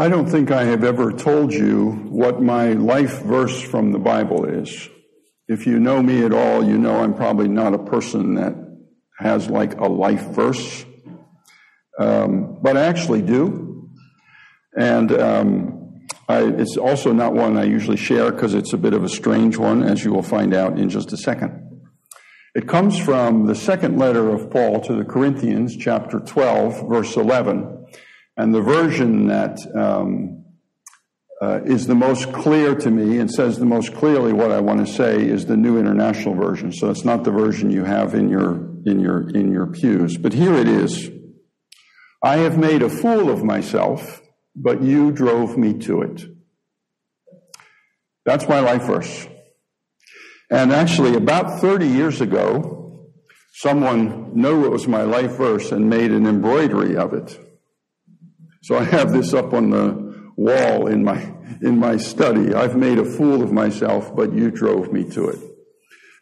I don't think I have ever told you what my life verse from the Bible is. If you know me at all, you know I'm probably not a person that has like a life verse, um, but I actually do. And um, I, it's also not one I usually share because it's a bit of a strange one, as you will find out in just a second. It comes from the second letter of Paul to the Corinthians, chapter 12, verse 11. And the version that um, uh, is the most clear to me and says the most clearly what I want to say is the New International Version. So it's not the version you have in your in your in your pews, but here it is. I have made a fool of myself, but you drove me to it. That's my life verse. And actually, about 30 years ago, someone knew it was my life verse and made an embroidery of it. So I have this up on the wall in my, in my study. I've made a fool of myself, but you drove me to it.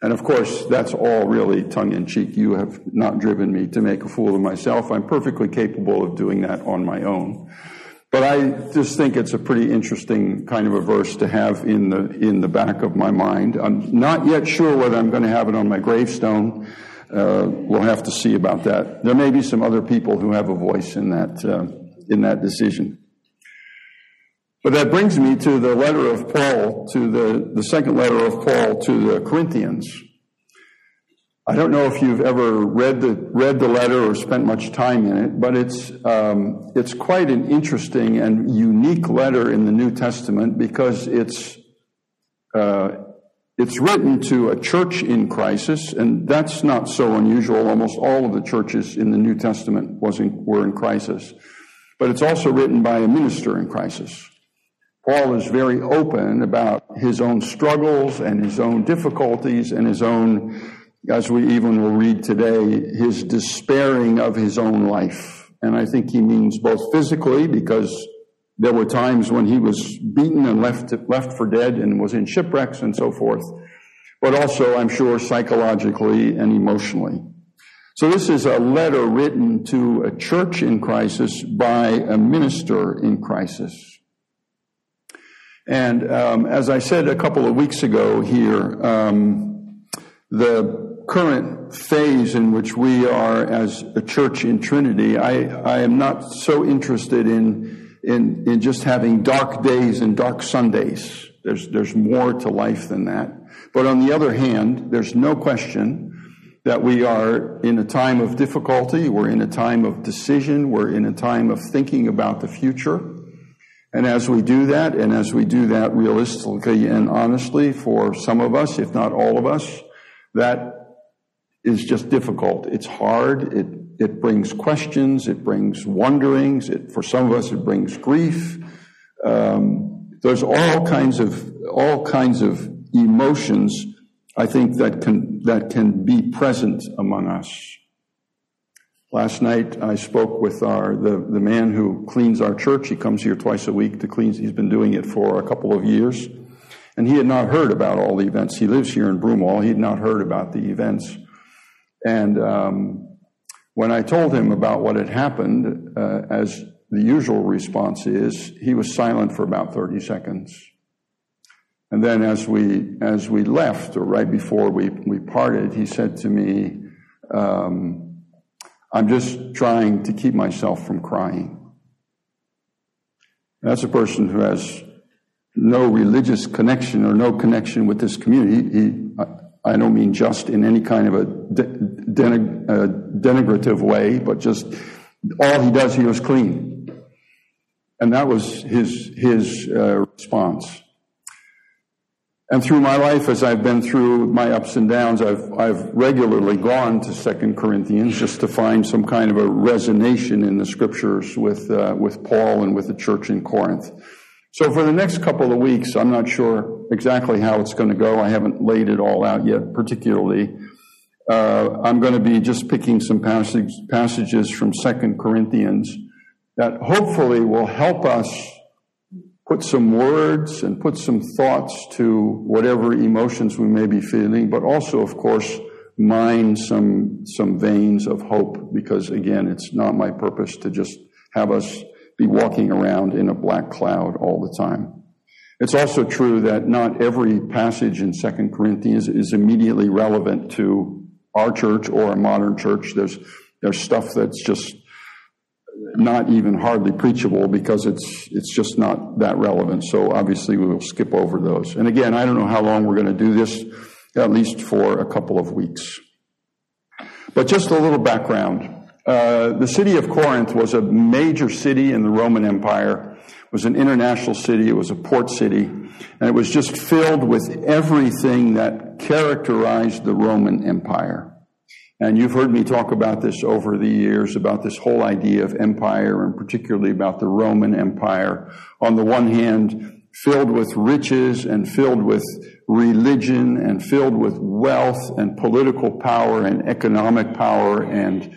And of course, that's all really tongue in cheek. You have not driven me to make a fool of myself. I'm perfectly capable of doing that on my own. But I just think it's a pretty interesting kind of a verse to have in the, in the back of my mind. I'm not yet sure whether I'm going to have it on my gravestone. Uh, we'll have to see about that. There may be some other people who have a voice in that, uh, in that decision. But that brings me to the letter of Paul, to the, the second letter of Paul to the Corinthians. I don't know if you've ever read the, read the letter or spent much time in it, but it's, um, it's quite an interesting and unique letter in the New Testament because it's, uh, it's written to a church in crisis, and that's not so unusual. Almost all of the churches in the New Testament was in, were in crisis but it's also written by a minister in crisis. Paul is very open about his own struggles and his own difficulties and his own, as we even will read today, his despairing of his own life. And I think he means both physically, because there were times when he was beaten and left, left for dead and was in shipwrecks and so forth, but also, I'm sure, psychologically and emotionally. So this is a letter written to a church in crisis by a minister in crisis. And um, as I said a couple of weeks ago here, um, the current phase in which we are as a church in Trinity, I, I am not so interested in, in, in just having dark days and dark Sundays. There's, there's more to life than that. But on the other hand, there's no question that we are in a time of difficulty, we're in a time of decision, we're in a time of thinking about the future. And as we do that, and as we do that realistically and honestly for some of us, if not all of us, that is just difficult. It's hard. It, it brings questions. It brings wonderings. It, for some of us, it brings grief. Um, there's all kinds of, all kinds of emotions I think that can, that can be present among us. Last night I spoke with our, the, the man who cleans our church. He comes here twice a week to clean. He's been doing it for a couple of years. And he had not heard about all the events. He lives here in Broomall. He had not heard about the events. And um, when I told him about what had happened, uh, as the usual response is, he was silent for about 30 seconds. And then as we, as we left, or right before we, we parted, he said to me, um, I'm just trying to keep myself from crying. That's a person who has no religious connection or no connection with this community. He, I don't mean just in any kind of a denig- uh, denigrative way, but just all he does here is clean. And that was his, his uh, response. And through my life, as I've been through my ups and downs, I've, I've regularly gone to Second Corinthians just to find some kind of a resonance in the scriptures with, uh, with Paul and with the church in Corinth. So for the next couple of weeks, I'm not sure exactly how it's going to go. I haven't laid it all out yet, particularly. Uh, I'm going to be just picking some passage, passages from Second Corinthians that hopefully will help us put some words and put some thoughts to whatever emotions we may be feeling, but also, of course, mine some, some veins of hope because again, it's not my purpose to just have us be walking around in a black cloud all the time. It's also true that not every passage in Second Corinthians is immediately relevant to our church or a modern church. There's, there's stuff that's just not even hardly preachable because it's it's just not that relevant. So obviously we will skip over those. And again, I don't know how long we're going to do this, at least for a couple of weeks. But just a little background. Uh, the city of Corinth was a major city in the Roman Empire. It was an international city. It was a port city. And it was just filled with everything that characterized the Roman Empire. And you've heard me talk about this over the years, about this whole idea of empire and particularly about the Roman Empire. On the one hand, filled with riches and filled with religion and filled with wealth and political power and economic power and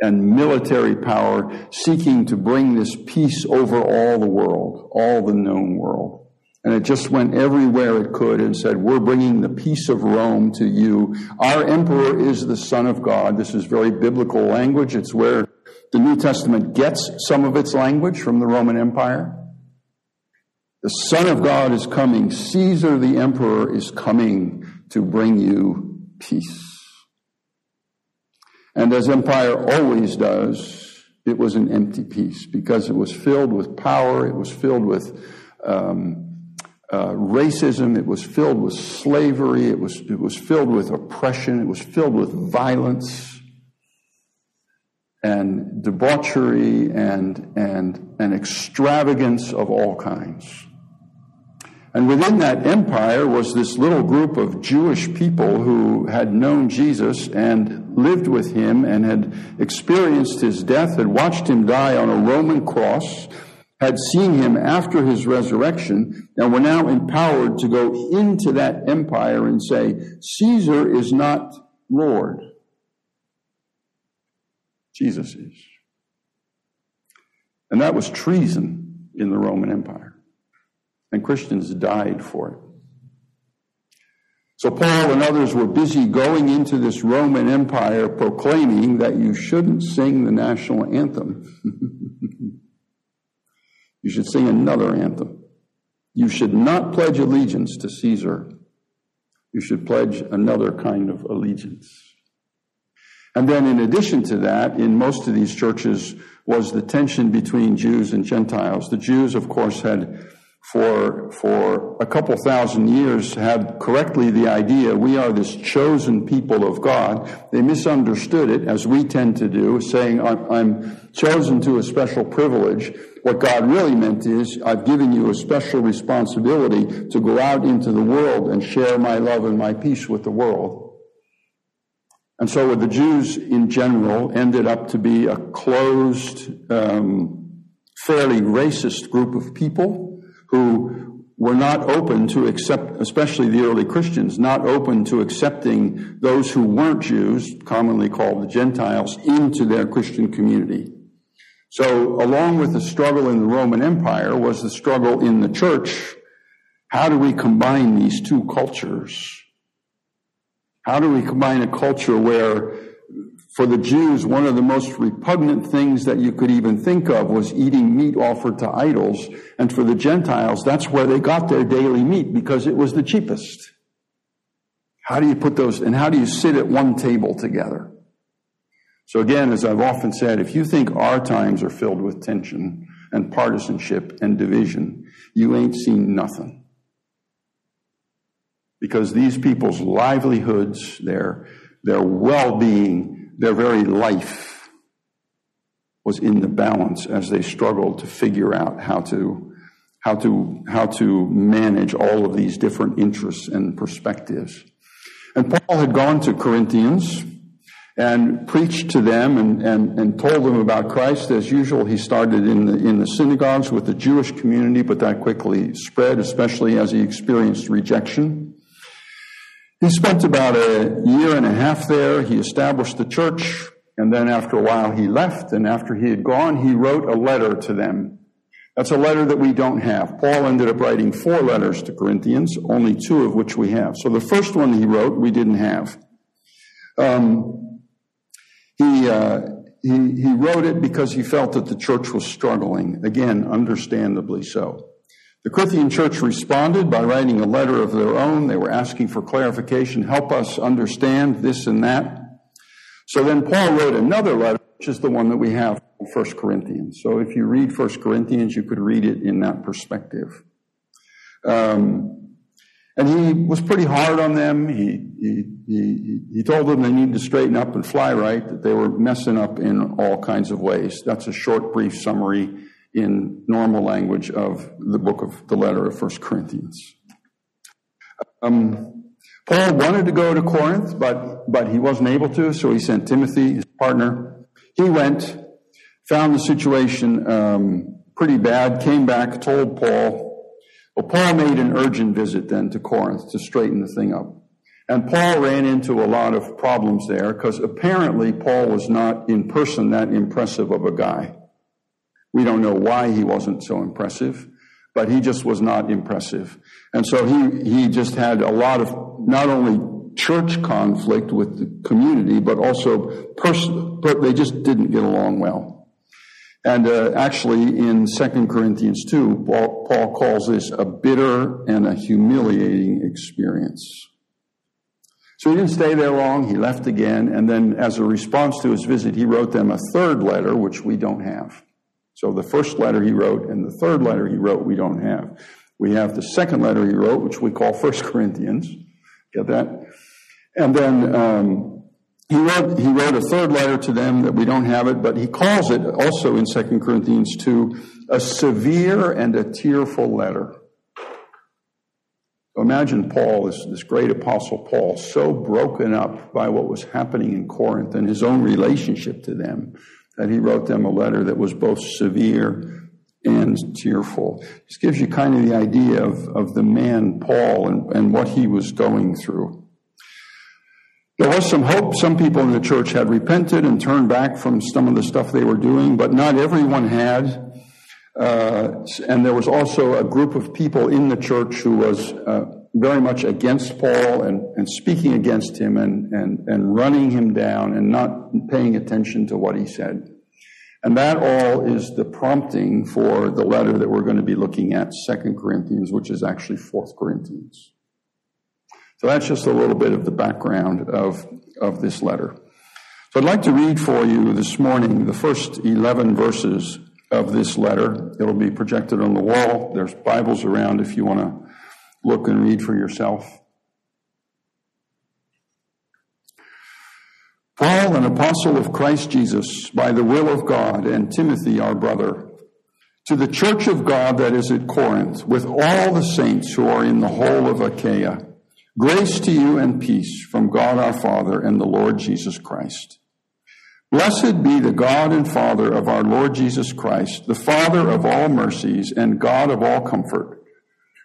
and military power seeking to bring this peace over all the world, all the known world. And it just went everywhere it could and said, We're bringing the peace of Rome to you. Our emperor is the Son of God. This is very biblical language. It's where the New Testament gets some of its language from the Roman Empire. The Son of God is coming. Caesar the emperor is coming to bring you peace. And as empire always does, it was an empty peace because it was filled with power. It was filled with um, Uh, racism, it was filled with slavery, it was, it was filled with oppression, it was filled with violence and debauchery and, and, and extravagance of all kinds. And within that empire was this little group of Jewish people who had known Jesus and lived with him and had experienced his death, had watched him die on a Roman cross, had seen him after his resurrection and were now empowered to go into that empire and say, Caesar is not Lord. Jesus is. And that was treason in the Roman Empire. And Christians died for it. So Paul and others were busy going into this Roman Empire proclaiming that you shouldn't sing the national anthem. You should sing another anthem. You should not pledge allegiance to Caesar. You should pledge another kind of allegiance. And then, in addition to that, in most of these churches was the tension between Jews and Gentiles. The Jews, of course, had for, for a couple thousand years had correctly the idea we are this chosen people of God. They misunderstood it, as we tend to do, saying, I'm, I'm chosen to a special privilege. What God really meant is, I've given you a special responsibility to go out into the world and share my love and my peace with the world. And so the Jews in general ended up to be a closed, um, fairly racist group of people who were not open to accept, especially the early Christians, not open to accepting those who weren't Jews, commonly called the Gentiles, into their Christian community. So, along with the struggle in the Roman Empire was the struggle in the church. How do we combine these two cultures? How do we combine a culture where for the Jews, one of the most repugnant things that you could even think of was eating meat offered to idols. And for the Gentiles, that's where they got their daily meat because it was the cheapest. How do you put those, and how do you sit at one table together? So again, as I've often said, if you think our times are filled with tension and partisanship and division, you ain't seen nothing. Because these people's livelihoods, their, their well-being, their very life was in the balance as they struggled to figure out how to how to how to manage all of these different interests and perspectives. And Paul had gone to Corinthians and preached to them and, and, and told them about Christ. As usual, he started in the, in the synagogues with the Jewish community, but that quickly spread, especially as he experienced rejection. He spent about a year and a half there. He established the church, and then after a while he left, and after he had gone, he wrote a letter to them. That's a letter that we don't have. Paul ended up writing four letters to Corinthians, only two of which we have. So the first one he wrote, we didn't have. Um, he, uh, he, he wrote it because he felt that the church was struggling. Again, understandably so. The Corinthian church responded by writing a letter of their own. They were asking for clarification, help us understand this and that. So then Paul wrote another letter, which is the one that we have in 1 Corinthians. So if you read 1 Corinthians, you could read it in that perspective. Um, and he was pretty hard on them. He, he, he, he told them they needed to straighten up and fly right, that they were messing up in all kinds of ways. That's a short, brief summary in normal language of the book of the letter of First Corinthians. Um, Paul wanted to go to Corinth, but, but he wasn't able to, so he sent Timothy, his partner. He went, found the situation um, pretty bad, came back, told Paul, well, Paul made an urgent visit then to Corinth to straighten the thing up. And Paul ran into a lot of problems there because apparently Paul was not in person that impressive of a guy. We don't know why he wasn't so impressive, but he just was not impressive. And so he, he just had a lot of not only church conflict with the community, but also person, they just didn't get along well. And uh, actually, in 2 Corinthians 2, Paul, Paul calls this a bitter and a humiliating experience. So he didn't stay there long. He left again. And then, as a response to his visit, he wrote them a third letter, which we don't have. So the first letter he wrote and the third letter he wrote, we don't have. We have the second letter he wrote, which we call First Corinthians. Get that? And then um, he wrote, he wrote a third letter to them that we don't have it, but he calls it also in 2 Corinthians 2 a severe and a tearful letter. Imagine Paul, this, this great apostle Paul, so broken up by what was happening in Corinth and his own relationship to them that he wrote them a letter that was both severe and tearful. This gives you kind of the idea of, of the man Paul and, and what he was going through. There was some hope. Some people in the church had repented and turned back from some of the stuff they were doing, but not everyone had. Uh, and there was also a group of people in the church who was uh, very much against Paul and, and speaking against him and, and, and running him down and not paying attention to what he said. And that all is the prompting for the letter that we're going to be looking at, Second Corinthians, which is actually Fourth Corinthians. So that's just a little bit of the background of, of this letter. So I'd like to read for you this morning the first 11 verses of this letter. It'll be projected on the wall. There's Bibles around if you want to look and read for yourself. Paul, an apostle of Christ Jesus, by the will of God, and Timothy, our brother, to the church of God that is at Corinth, with all the saints who are in the whole of Achaia. Grace to you and peace from God our Father and the Lord Jesus Christ. Blessed be the God and Father of our Lord Jesus Christ, the Father of all mercies and God of all comfort,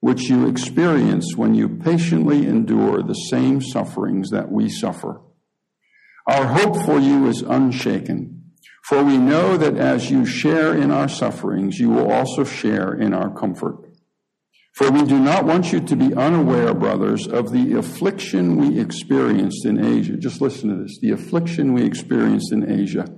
which you experience when you patiently endure the same sufferings that we suffer. Our hope for you is unshaken, for we know that as you share in our sufferings, you will also share in our comfort. For we do not want you to be unaware, brothers, of the affliction we experienced in Asia. Just listen to this the affliction we experienced in Asia.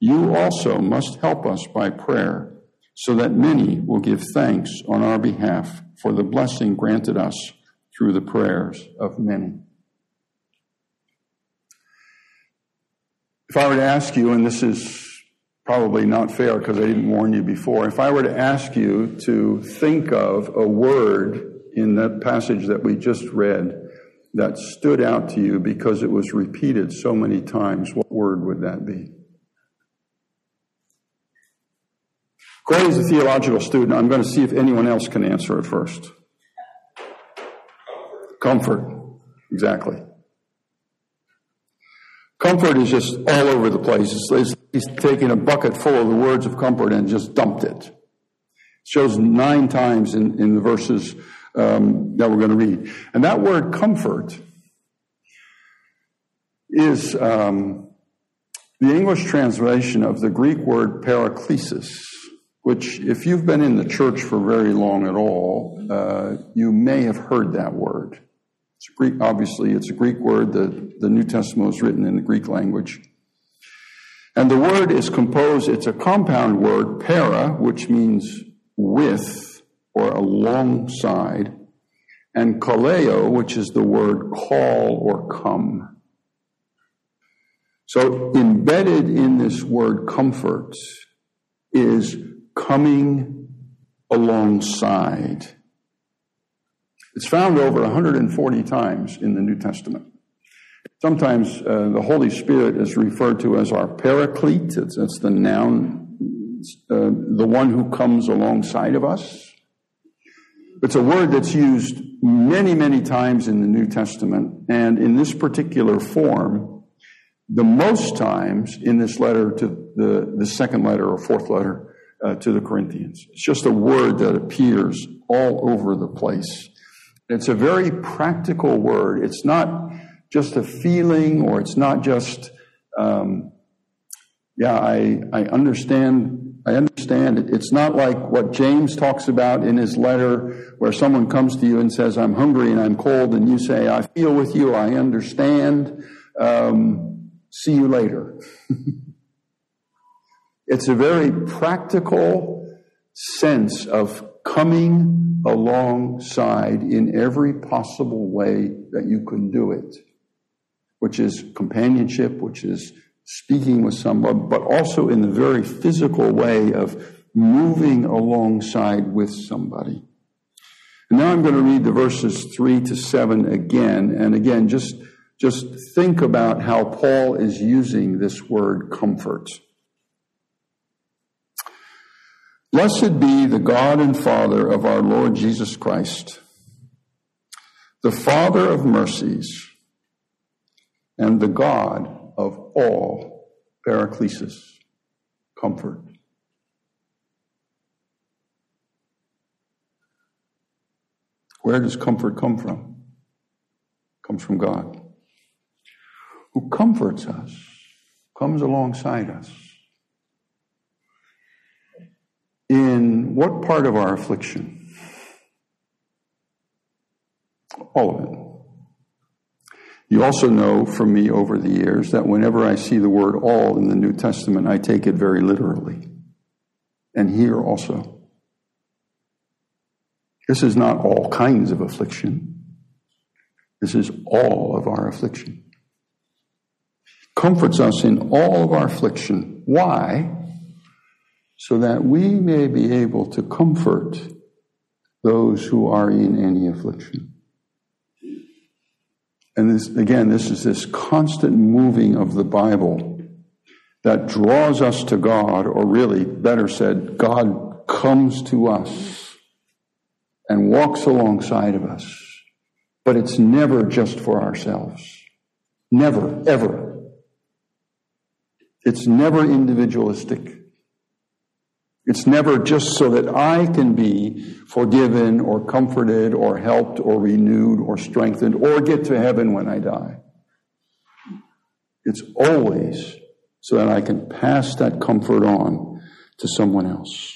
You also must help us by prayer, so that many will give thanks on our behalf for the blessing granted us through the prayers of many. If I were to ask you, and this is probably not fair because I didn't warn you before. If I were to ask you to think of a word in that passage that we just read that stood out to you because it was repeated so many times, what word would that be? Gray is a theological student. I'm going to see if anyone else can answer it first. Comfort. Exactly. Comfort is just all over the place. It's, he's taken a bucket full of the words of comfort and just dumped it. it shows nine times in, in the verses um, that we're going to read. And that word comfort is um, the English translation of the Greek word paraklesis, which, if you've been in the church for very long at all, uh, you may have heard that word. It's Greek, obviously, it's a Greek word. The, the New Testament was written in the Greek language. And the word is composed, it's a compound word, para, which means with or alongside, and kaleo, which is the word call or come. So embedded in this word comfort is coming alongside. It's found over 140 times in the New Testament. Sometimes uh, the Holy Spirit is referred to as our paraclete. It's, the noun, uh, the one who comes alongside of us. It's a word that's used many, many times in the New Testament, and in this particular form, the most times in this letter to the, the second letter or fourth letter uh, to the Corinthians. It's just a word that appears all over the place. It's a very practical word. It's not just a feeling or it's not just, um, yeah, I, I understand. I understand it. It's not like what James talks about in his letter where someone comes to you and says, I'm hungry and I'm cold, and you say, I feel with you, I understand. Um, see you later. it's a very practical sense of coming alongside in every possible way that you can do it, which is companionship, which is speaking with someone, but also in the very physical way of moving alongside with somebody. And now I'm going to read the verses three to seven again. And again, just, just think about how Paul is using this word comfort. Blessed be the God and Father of our Lord Jesus Christ, the Father of mercies, and the God of all paraclesis, comfort. Where does comfort come from? It comes from God, who comforts us, comes alongside us in what part of our affliction? All of it. You also know from me over the years that whenever I see the word all in the New Testament, I take it very literally. And here also. This is not all kinds of affliction. This is all of our affliction. Comforts us in all of our affliction. Why? So that we may be able to comfort those who are in any affliction. And this, again, this is this constant moving of the Bible that draws us to God, or really, better said, God comes to us and walks alongside of us. But it's never just for ourselves. Never, ever. It's never individualistic. It's never just so that I can be forgiven or comforted or helped or renewed or strengthened or get to heaven when I die. It's always so that I can pass that comfort on to someone else.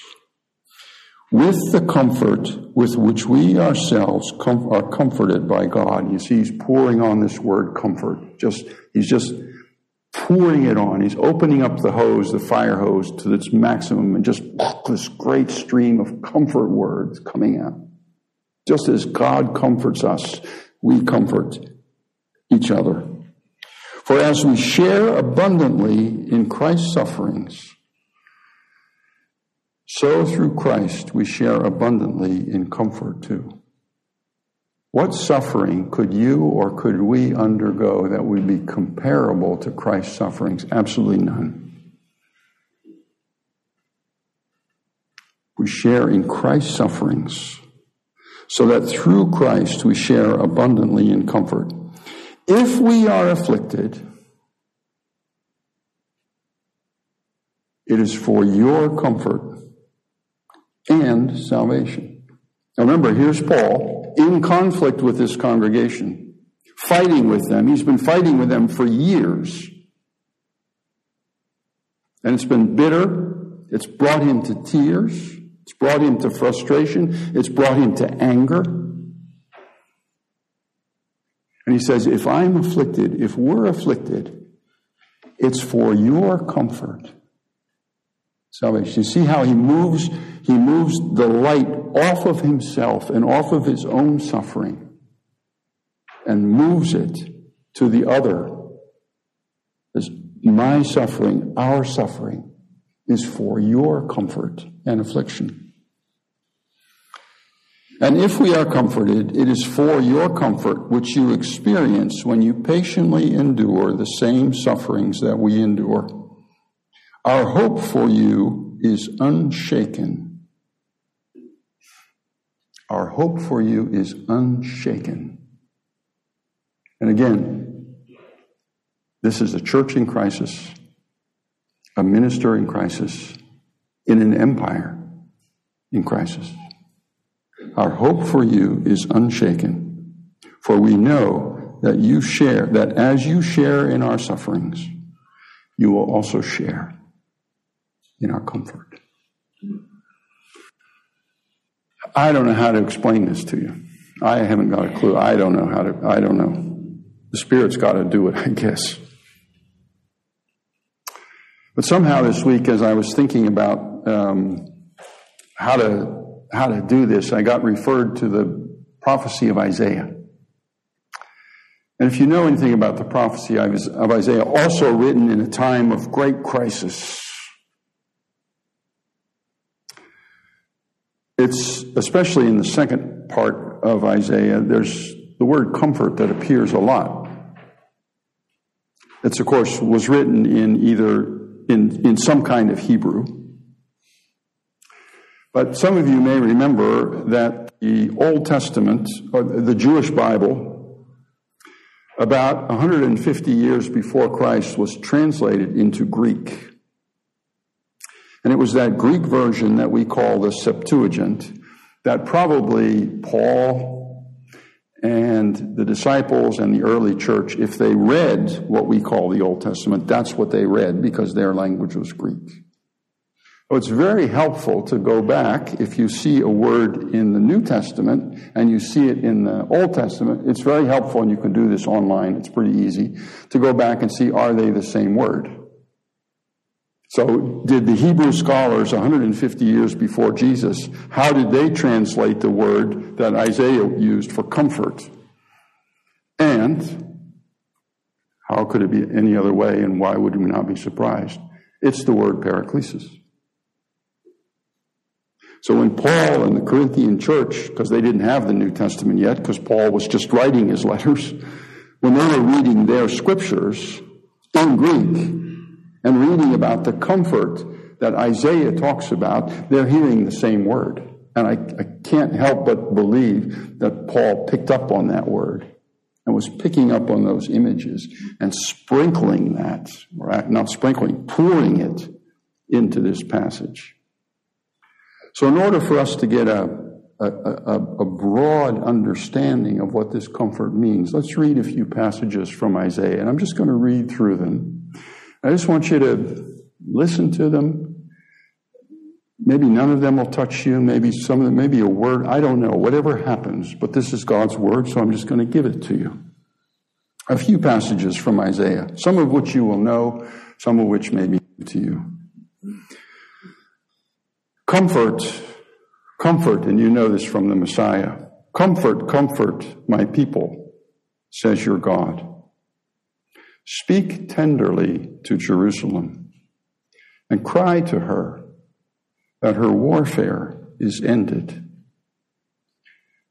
With the comfort with which we ourselves com- are comforted by God. You see, he's pouring on this word comfort. Just, he's just pouring it on. He's opening up the hose, the fire hose, to its maximum, and just this great stream of comfort words coming out. Just as God comforts us, we comfort each other. For as we share abundantly in Christ's sufferings, so through Christ we share abundantly in comfort too. What suffering could you or could we undergo that would be comparable to Christ's sufferings? Absolutely none. We share in Christ's sufferings so that through Christ we share abundantly in comfort. If we are afflicted, it is for your comfort and salvation. Now remember, here's Paul in conflict with this congregation, fighting with them. He's been fighting with them for years. And it's been bitter. It's brought him to tears. It's brought him to frustration. It's brought him to anger. And he says, if I'm afflicted, if we're afflicted, it's for your comfort. Salvation. You see how he moves, he moves the light off of himself and off of his own suffering and moves it to the other. As my suffering, our suffering, is for your comfort and affliction. And if we are comforted, it is for your comfort which you experience when you patiently endure the same sufferings that we endure. Our hope for you is unshaken. Our hope for you is unshaken. And again, this is a church in crisis a minister in crisis, in an empire in crisis. Our hope for you is unshaken, for we know that you share, that as you share in our sufferings, you will also share in our comfort. I don't know how to explain this to you. I haven't got a clue. I don't know how to, I don't know. The Spirit's got to do it, I guess. But somehow this week, as I was thinking about um, how to how to do this, I got referred to the prophecy of Isaiah. And if you know anything about the prophecy of Isaiah, also written in a time of great crisis, it's especially in the second part of Isaiah, there's the word comfort that appears a lot. It's, of course, was written in either in, in some kind of Hebrew. But some of you may remember that the Old Testament, or the Jewish Bible, about 150 years before Christ was translated into Greek. And it was that Greek version that we call the Septuagint that probably Paul and the disciples and the early church, if they read what we call the Old Testament, that's what they read because their language was Greek. So it's very helpful to go back if you see a word in the New Testament and you see it in the Old Testament. It's very helpful, and you can do this online. It's pretty easy to go back and see are they the same word? So, did the Hebrew scholars 150 years before Jesus, how did they translate the word that Isaiah used for comfort? And how could it be any other way, and why would we not be surprised? It's the word paraklesis. So when Paul and the Corinthian church, because they didn't have the New Testament yet, because Paul was just writing his letters, when they were reading their scriptures in Greek, and reading about the comfort that Isaiah talks about, they're hearing the same word. And I, I, can't help but believe that Paul picked up on that word and was picking up on those images and sprinkling that, not sprinkling, pouring it into this passage. So, in order for us to get a, a, a, a broad understanding of what this comfort means, let's read a few passages from Isaiah. And I'm just going to read through them. I just want you to listen to them. Maybe none of them will touch you. Maybe some of them, maybe a word. I don't know. Whatever happens, but this is God's word, so I'm just going to give it to you. A few passages from Isaiah, some of which you will know, some of which may be new to you. Comfort, comfort, and you know this from the Messiah. Comfort, comfort my people, says your God. Speak tenderly to Jerusalem and cry to her that her warfare is ended,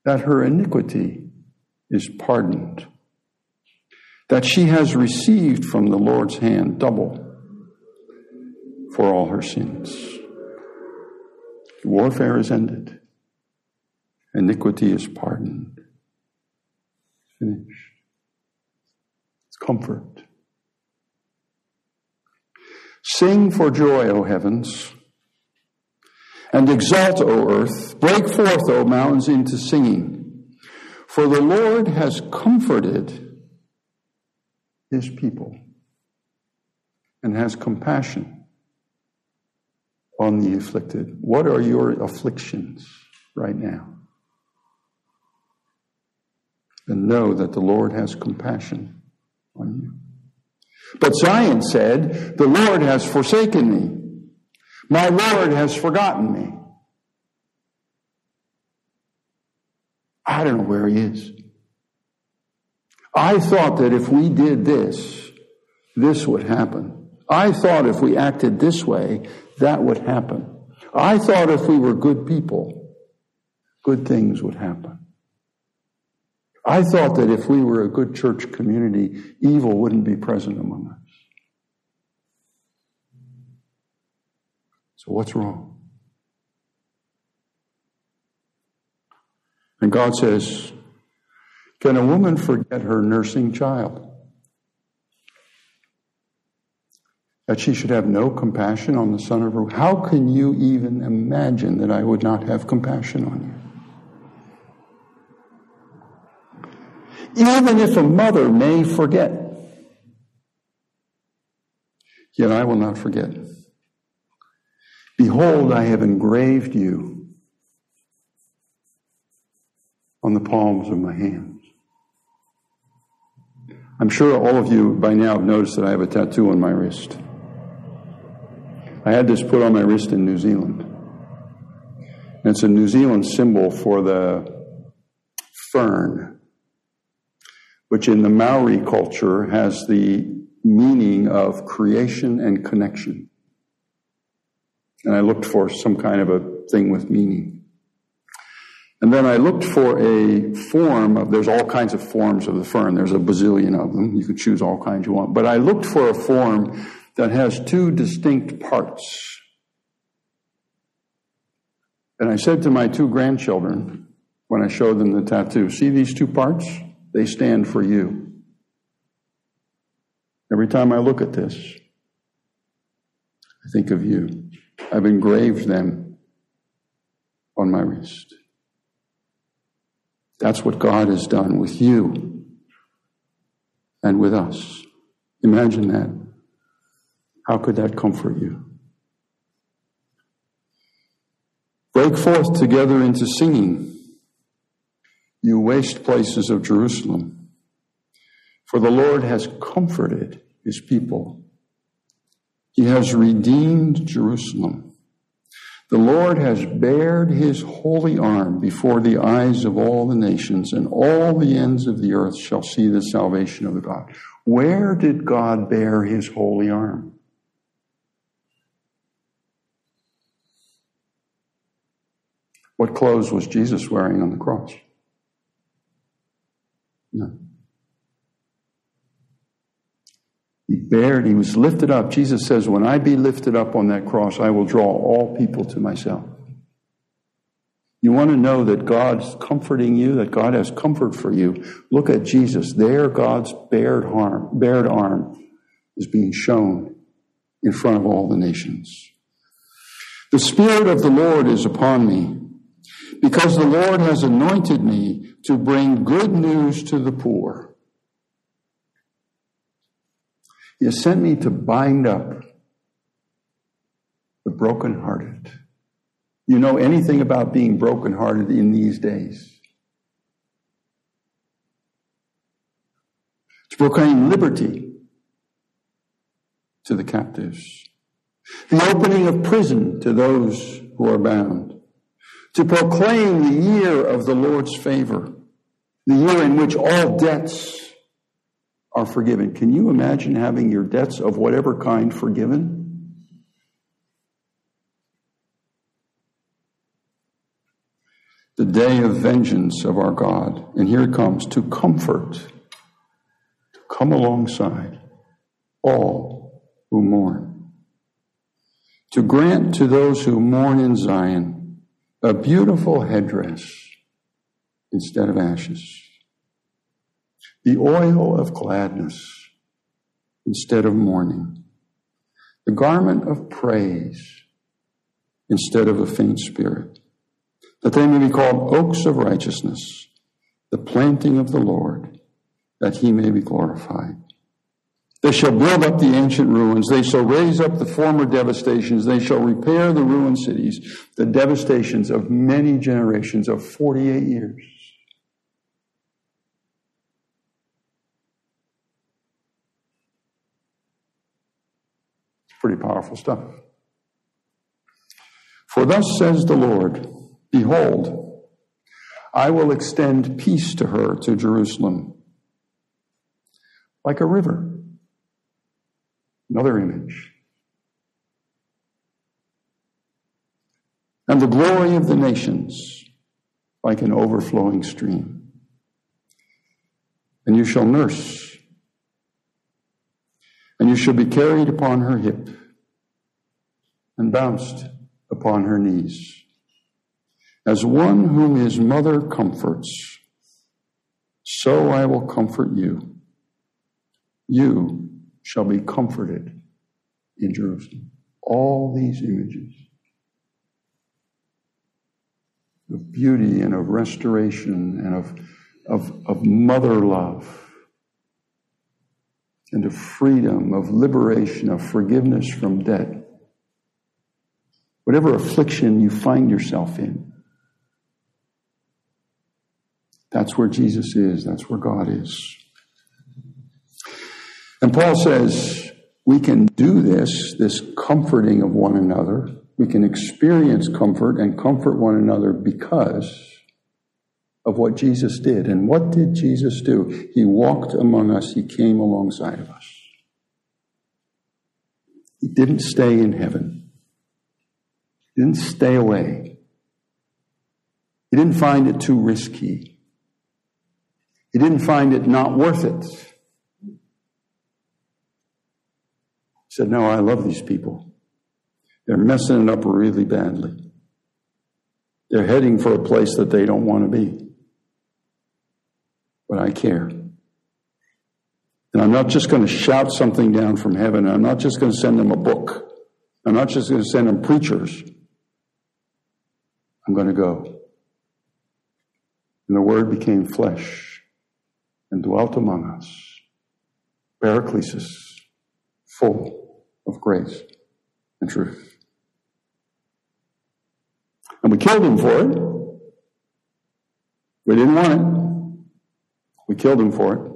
that her iniquity is pardoned, that she has received from the Lord's hand double for all her sins. Warfare is ended, iniquity is pardoned. Finished. It's comfort. Sing for joy, O heavens, and exult, O earth. Break forth, O mountains, into singing. For the Lord has comforted his people and has compassion on the afflicted. What are your afflictions right now? And know that the Lord has compassion on you. But Zion said, The Lord has forsaken me. My Lord has forgotten me. I don't know where he is. I thought that if we did this, this would happen. I thought if we acted this way, that would happen. I thought if we were good people, good things would happen. I thought that if we were a good church community, evil wouldn't be present among us. So what's wrong? And God says, Can a woman forget her nursing child? That she should have no compassion on the son of her. How can you even imagine that I would not have compassion on you? Even if a mother may forget. Yet I will not forget. Behold, I have engraved you on the palms of my hands. I'm sure all of you by now have noticed that I have a tattoo on my wrist. I had this put on my wrist in New Zealand. And it's a New Zealand symbol for the fern which in the Maori culture has the meaning of creation and connection. And I looked for some kind of a thing with meaning. And then I looked for a form of, there's all kinds of forms of the fern. There's a bazillion of them. You can choose all kinds you want. But I looked for a form that has two distinct parts. And I said to my two grandchildren when I showed them the tattoo, see these two parts? They stand for you. Every time I look at this, I think of you. I've engraved them on my wrist. That's what God has done with you and with us. Imagine that. How could that comfort you? Break forth together into singing you waste places of Jerusalem. For the Lord has comforted his people. He has redeemed Jerusalem. The Lord has bared his holy arm before the eyes of all the nations, and all the ends of the earth shall see the salvation of the God. Where did God bear his holy arm? What clothes was Jesus wearing on the cross? No. He bared, he was lifted up. Jesus says, When I be lifted up on that cross, I will draw all people to myself. You want to know that God's comforting you, that God has comfort for you. Look at Jesus. There, God's bared arm, bared arm is being shown in front of all the nations. The Spirit of the Lord is upon me because the Lord has anointed me to bring good news to the poor. He has sent me to bind up the brokenhearted. You know anything about being brokenhearted in these days? To proclaim liberty to the captives, the opening of prison to those who are bound to proclaim the year of the Lord's favor, the year in which all debts are forgiven. Can you imagine having your debts of whatever kind forgiven? The day of vengeance of our God. And here it comes to comfort, to come alongside all who mourn. To grant to those who mourn in Zion a beautiful headdress instead of ashes, the oil of gladness instead of mourning, the garment of praise instead of a faint spirit. That they may be called oaks of righteousness, the planting of the Lord, that he may be glorified. They shall build up the ancient ruins. They shall raise up the former devastations. They shall repair the ruined cities, the devastations of many generations of 48 years. It's pretty powerful stuff. For thus says the Lord, Behold, I will extend peace to her, to Jerusalem, like a river. Another image. And the glory of the nations, like an overflowing stream. And you shall nurse, and you shall be carried upon her hip, and bounced upon her knees. As one whom his mother comforts, so I will comfort you. You shall be comforted in Jerusalem. All these images of beauty and of restoration and of, of, of mother love and of freedom, of liberation, of forgiveness from debt. Whatever affliction you find yourself in, that's where Jesus is. That's where God is. And Paul says we can do this, this comforting of one another. We can experience comfort and comfort one another because of what Jesus did. And what did Jesus do? He walked among us, He came alongside of us. He didn't stay in heaven, He didn't stay away, He didn't find it too risky. He didn't find it not worth it. He said, No, I love these people. They're messing it up really badly. They're heading for a place that they don't want to be. But I care. And I'm not just going to shout something down from heaven. I'm not just going to send them a book. I'm not just going to send them preachers. I'm going to go. And the word became flesh and dwelt among us. Paraclesis, full of grace and truth. And we killed him for it. We didn't want it. We killed him for it.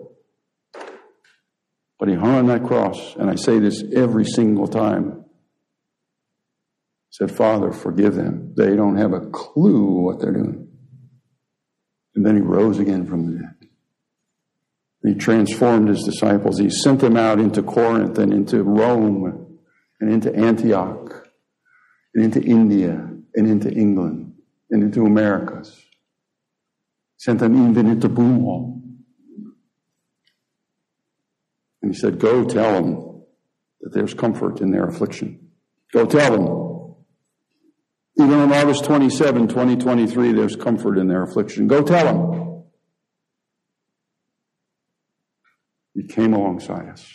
But he hung on that cross, and I say this every single time. Said, Father, forgive them. They don't have a clue what they're doing. And then he rose again from the dead. He transformed his disciples. He sent them out into Corinth and into Rome and into Antioch and into India and into England and into Americas. Sent them even into Broomall. And he said, Go tell them that there's comfort in their affliction. Go tell them. Even on August 27, 2023, there's comfort in their affliction. Go tell them. He came alongside us.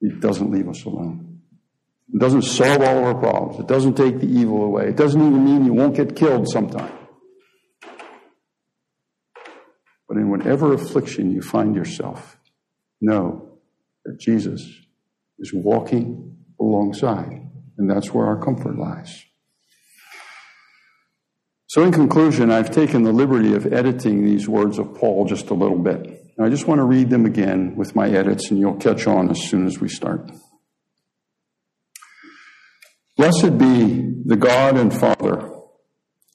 He doesn't leave us alone. It doesn't solve all of our problems. It doesn't take the evil away. It doesn't even mean you won't get killed sometime. But in whatever affliction you find yourself, know that Jesus is walking alongside, and that's where our comfort lies. So, in conclusion, I've taken the liberty of editing these words of Paul just a little bit. I just want to read them again with my edits, and you'll catch on as soon as we start. Blessed be the God and Father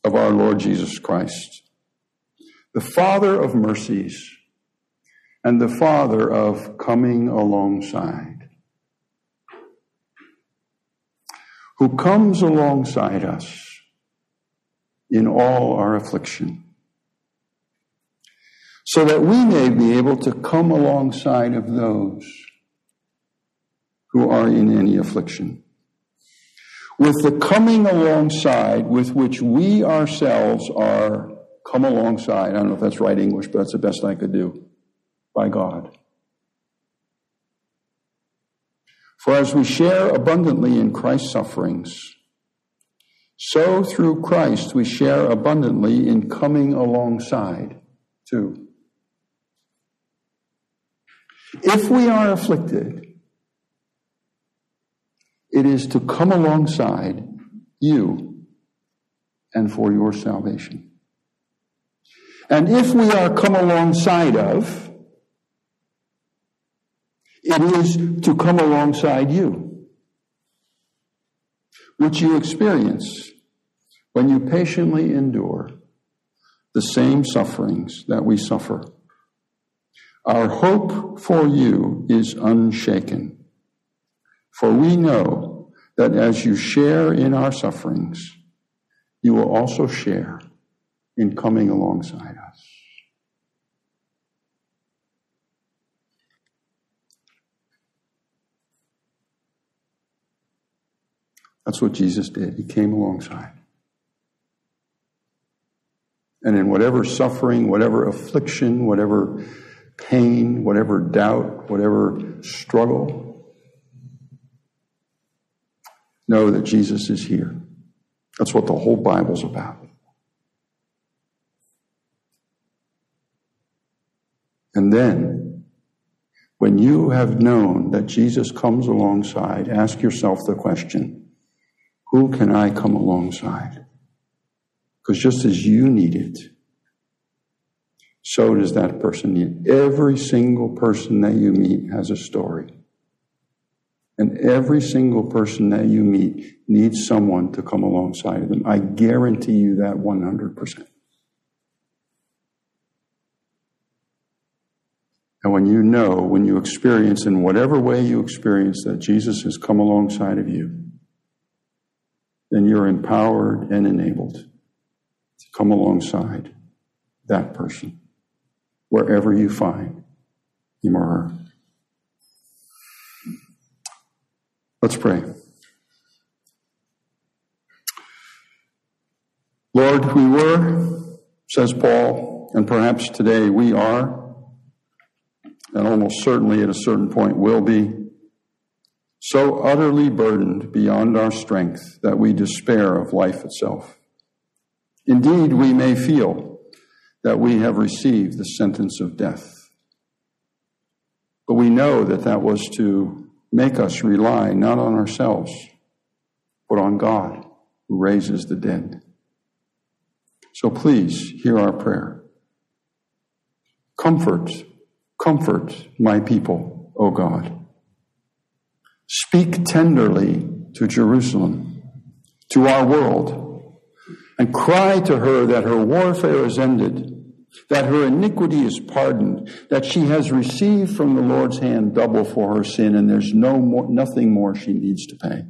of our Lord Jesus Christ, the Father of mercies and the Father of coming alongside, who comes alongside us in all our affliction, so that we may be able to come alongside of those who are in any affliction. With the coming alongside with which we ourselves are come alongside, I don't know if that's right English, but that's the best I could do, by God. For as we share abundantly in Christ's sufferings, so through Christ we share abundantly in coming alongside too. If we are afflicted, it is to come alongside you and for your salvation. And if we are come alongside of, it is to come alongside you, which you experience when you patiently endure the same sufferings that we suffer. Our hope for you is unshaken, for we know that as you share in our sufferings, you will also share in coming alongside us. That's what Jesus did. He came alongside. And in whatever suffering, whatever affliction, whatever pain, whatever doubt, whatever struggle, know that Jesus is here. That's what the whole Bible's about. And then, when you have known that Jesus comes alongside, ask yourself the question who can I come alongside? Because just as you need it, so does that person need. Every single person that you meet has a story. And every single person that you meet needs someone to come alongside of them. I guarantee you that 100%. And when you know, when you experience in whatever way you experience that Jesus has come alongside of you, then you're empowered and enabled to come alongside that person wherever you find him or her. Let's pray. Lord, we were, says Paul, and perhaps today we are, and almost certainly at a certain point will be, so utterly burdened beyond our strength that we despair of life itself. Indeed, we may feel that we have received the sentence of death. But we know that that was to make us rely not on ourselves, but on God who raises the dead. So please hear our prayer. Comfort, comfort my people, O God. Speak tenderly to Jerusalem, to our world, and cry to her that her warfare is ended, that her iniquity is pardoned, that she has received from the Lord's hand double for her sin, and there's no more, nothing more she needs to pay.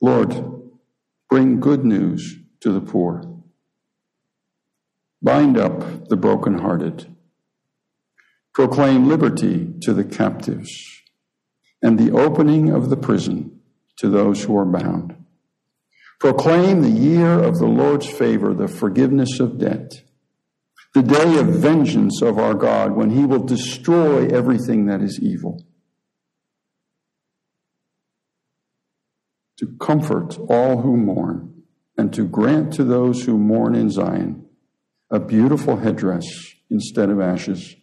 Lord, bring good news to the poor. Bind up the brokenhearted proclaim liberty to the captives and the opening of the prison to those who are bound. Proclaim the year of the Lord's favor, the forgiveness of debt, the day of vengeance of our God when he will destroy everything that is evil. To comfort all who mourn and to grant to those who mourn in Zion a beautiful headdress instead of ashes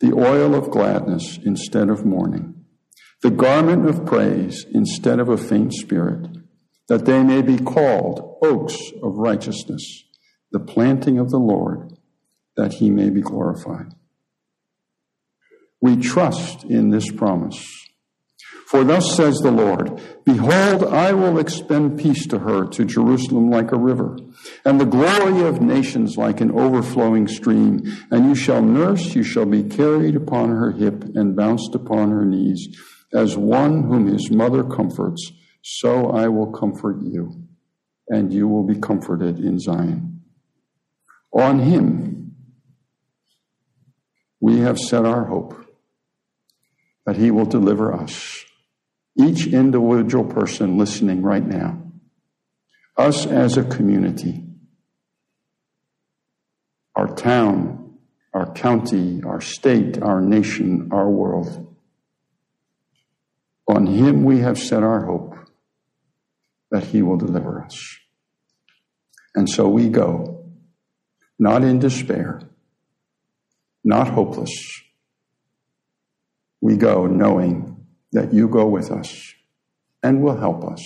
the oil of gladness instead of mourning, the garment of praise instead of a faint spirit, that they may be called oaks of righteousness, the planting of the Lord, that he may be glorified. We trust in this promise for thus says the Lord, Behold, I will expend peace to her, to Jerusalem like a river, and the glory of nations like an overflowing stream. And you shall nurse, you shall be carried upon her hip and bounced upon her knees. As one whom his mother comforts, so I will comfort you. and you will be comforted in Zion. On him, we have set our hope that he will deliver us, each individual person listening right now, us as a community, our town, our county, our state, our nation, our world. On him we have set our hope that he will deliver us. And so we go, not in despair, not hopeless. We go knowing that you go with us and will help us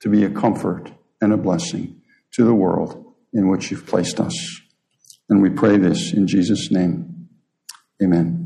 to be a comfort and a blessing to the world in which you've placed us. And we pray this in Jesus' name. Amen.